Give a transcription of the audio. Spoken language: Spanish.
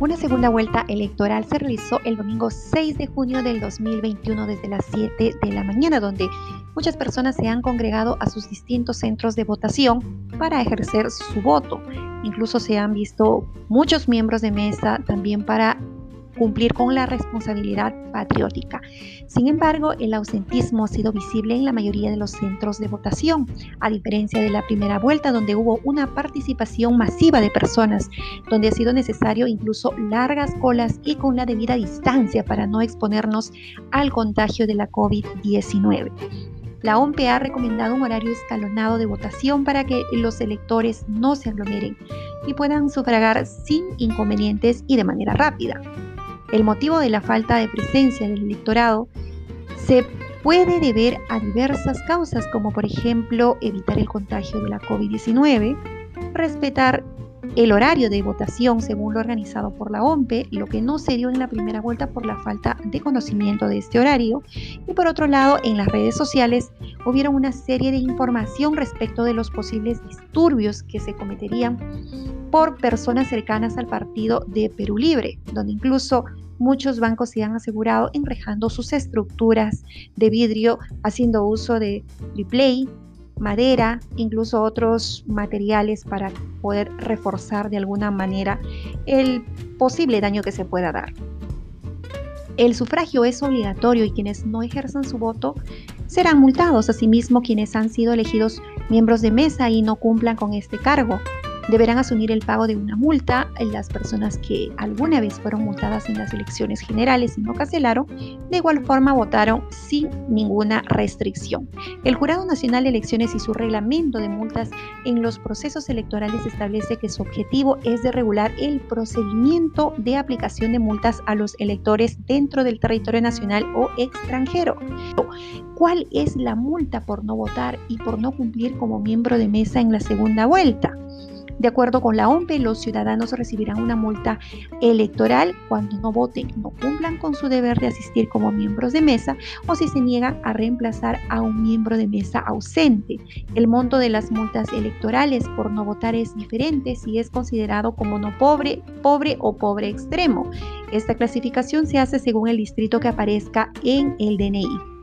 Una segunda vuelta electoral se realizó el domingo 6 de junio del 2021 desde las 7 de la mañana, donde muchas personas se han congregado a sus distintos centros de votación para ejercer su voto. Incluso se han visto muchos miembros de mesa también para cumplir con la responsabilidad patriótica. Sin embargo, el ausentismo ha sido visible en la mayoría de los centros de votación, a diferencia de la primera vuelta donde hubo una participación masiva de personas, donde ha sido necesario incluso largas colas y con la debida distancia para no exponernos al contagio de la COVID-19. La OMP ha recomendado un horario escalonado de votación para que los electores no se aglomeren y puedan sufragar sin inconvenientes y de manera rápida. El motivo de la falta de presencia del electorado se puede deber a diversas causas, como por ejemplo evitar el contagio de la COVID-19, respetar el horario de votación según lo organizado por la OMPE, lo que no se dio en la primera vuelta por la falta de conocimiento de este horario. Y por otro lado, en las redes sociales hubieron una serie de información respecto de los posibles disturbios que se cometerían por personas cercanas al partido de Perú Libre, donde incluso muchos bancos se han asegurado enrejando sus estructuras de vidrio, haciendo uso de replay, madera, incluso otros materiales para poder reforzar de alguna manera el posible daño que se pueda dar. El sufragio es obligatorio y quienes no ejerzan su voto serán multados. Asimismo, quienes han sido elegidos miembros de mesa y no cumplan con este cargo deberán asumir el pago de una multa. Las personas que alguna vez fueron multadas en las elecciones generales y no cancelaron, de igual forma votaron sin ninguna restricción. El Jurado Nacional de Elecciones y su reglamento de multas en los procesos electorales establece que su objetivo es de regular el procedimiento de aplicación de multas a los electores dentro del territorio nacional o extranjero. ¿Cuál es la multa por no votar y por no cumplir como miembro de mesa en la segunda vuelta? De acuerdo con la OMP, los ciudadanos recibirán una multa electoral cuando no voten, no cumplan con su deber de asistir como miembros de mesa o si se niegan a reemplazar a un miembro de mesa ausente. El monto de las multas electorales por no votar es diferente si es considerado como no pobre, pobre o pobre extremo. Esta clasificación se hace según el distrito que aparezca en el DNI.